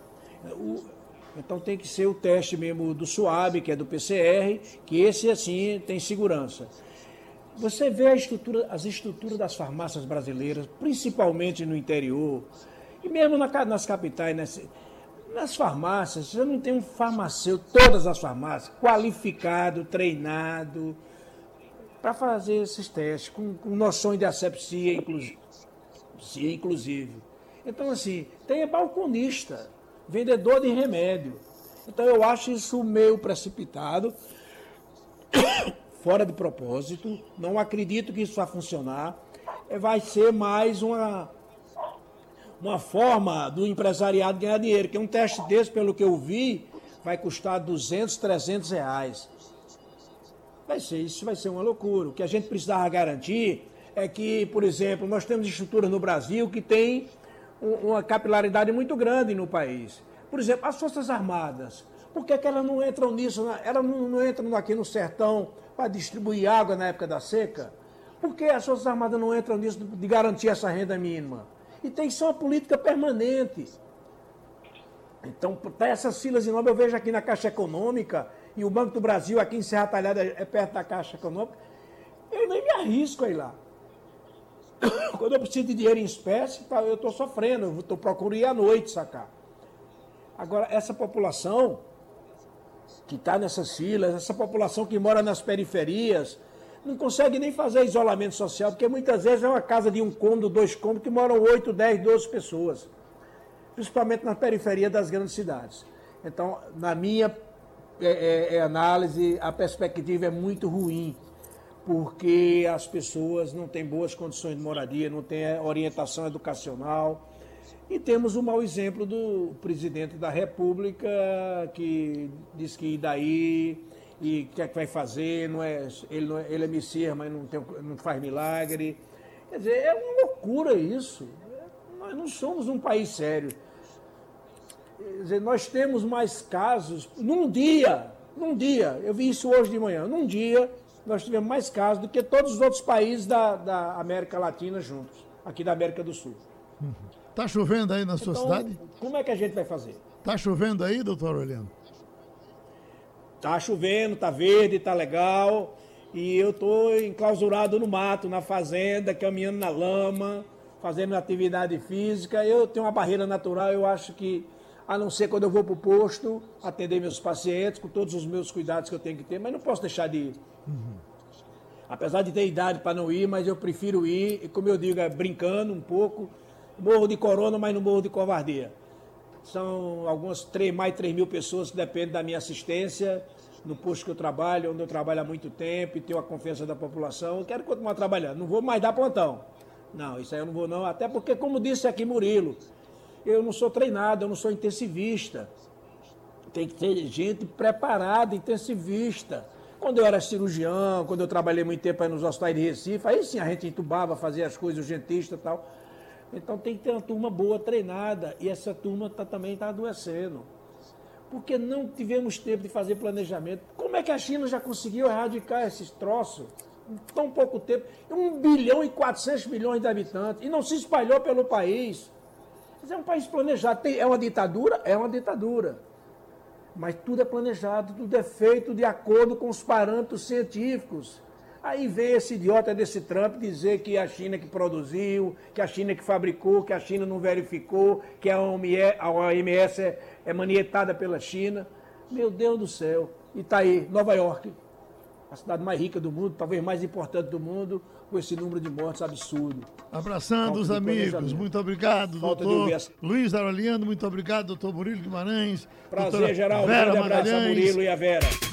Então tem que ser o teste mesmo do SUAB, que é do PCR, que esse assim tem segurança. Você vê estrutura, as estruturas das farmácias brasileiras, principalmente no interior, e mesmo na, nas capitais, nas, nas farmácias, você não tem um farmacêutico, todas as farmácias, qualificado, treinado, para fazer esses testes, com, com noções de asepsia, inclusive. inclusive. Então, assim, tem balconista vendedor de remédio. Então eu acho isso meio precipitado, fora de propósito. Não acredito que isso vai funcionar. É, vai ser mais uma, uma forma do empresariado ganhar dinheiro. Que um teste desse, pelo que eu vi, vai custar 200, 300 reais. Vai ser, isso vai ser uma loucura. O que a gente precisava garantir é que, por exemplo, nós temos estruturas no Brasil que têm uma capilaridade muito grande no país. Por exemplo, as Forças Armadas. Por que, que elas não entram nisso? Elas não, não entram aqui no sertão para distribuir água na época da seca? Por que as Forças Armadas não entram nisso de garantir essa renda mínima? E tem que ser uma política permanente. Então, para essas filas enormes, eu vejo aqui na Caixa Econômica, e o Banco do Brasil, aqui em Serra Talhada, é perto da Caixa Econômica, eu nem me arrisco a ir lá. Quando eu preciso de dinheiro em espécie, tá, eu estou sofrendo, eu estou procurando ir à noite sacar. Agora, essa população que está nessas filas, essa população que mora nas periferias, não consegue nem fazer isolamento social, porque muitas vezes é uma casa de um cômodo, dois cômodos, que moram 8, 10, 12 pessoas. Principalmente na periferia das grandes cidades. Então, na minha é, é, é análise, a perspectiva é muito ruim porque as pessoas não têm boas condições de moradia, não têm orientação educacional. E temos o um mau exemplo do presidente da República, que diz que daí e o que é que vai fazer, não é, ele, não é, ele é Messias, mas não, tem, não faz milagre. Quer dizer, é uma loucura isso. Nós não somos um país sério. Quer dizer, nós temos mais casos, num dia, num dia, eu vi isso hoje de manhã, num dia, nós tivemos mais casos do que todos os outros países da, da América Latina juntos, aqui da América do Sul. Está chovendo aí na sua então, cidade? Como é que a gente vai fazer? Está chovendo aí, doutor Aureliano? Está chovendo, está verde, está legal. E eu estou enclausurado no mato, na fazenda, caminhando na lama, fazendo atividade física. Eu tenho uma barreira natural, eu acho que a não ser quando eu vou para o posto, atender meus pacientes, com todos os meus cuidados que eu tenho que ter, mas não posso deixar de ir. Uhum. Apesar de ter idade para não ir, mas eu prefiro ir, e como eu digo, é brincando um pouco. Morro de corona, mas não morro de covardia. São algumas 3, mais de 3 mil pessoas que dependem da minha assistência no posto que eu trabalho, onde eu trabalho há muito tempo e tenho a confiança da população. Eu quero continuar trabalhando, não vou mais dar plantão. Não, isso aí eu não vou não, até porque, como disse aqui Murilo, eu não sou treinado, eu não sou intensivista. Tem que ter gente preparada, intensivista. Quando eu era cirurgião, quando eu trabalhei muito tempo nos hospitais de Recife, aí sim a gente entubava, fazia as coisas, urgentista e tal. Então tem que ter uma turma boa, treinada, e essa turma tá, também está adoecendo. Porque não tivemos tempo de fazer planejamento. Como é que a China já conseguiu erradicar esses troços? Em tão pouco tempo. 1 bilhão e 400 milhões de habitantes. E não se espalhou pelo país. Mas é um país planejado. Tem, é uma ditadura? É uma ditadura. Mas tudo é planejado, tudo é feito de acordo com os parâmetros científicos. Aí vem esse idiota desse Trump dizer que a China que produziu, que a China que fabricou, que a China não verificou, que a OMS é, é manietada pela China. Meu Deus do céu. E está aí, Nova York, a cidade mais rica do mundo, talvez mais importante do mundo, com esse número de mortes absurdo. Abraçando os amigos, muito obrigado, Falta doutor Luiz Aroliano, muito obrigado, doutor Murilo Guimarães. Prazer, Geraldo, Vera grande abraço a Murilo e a Vera.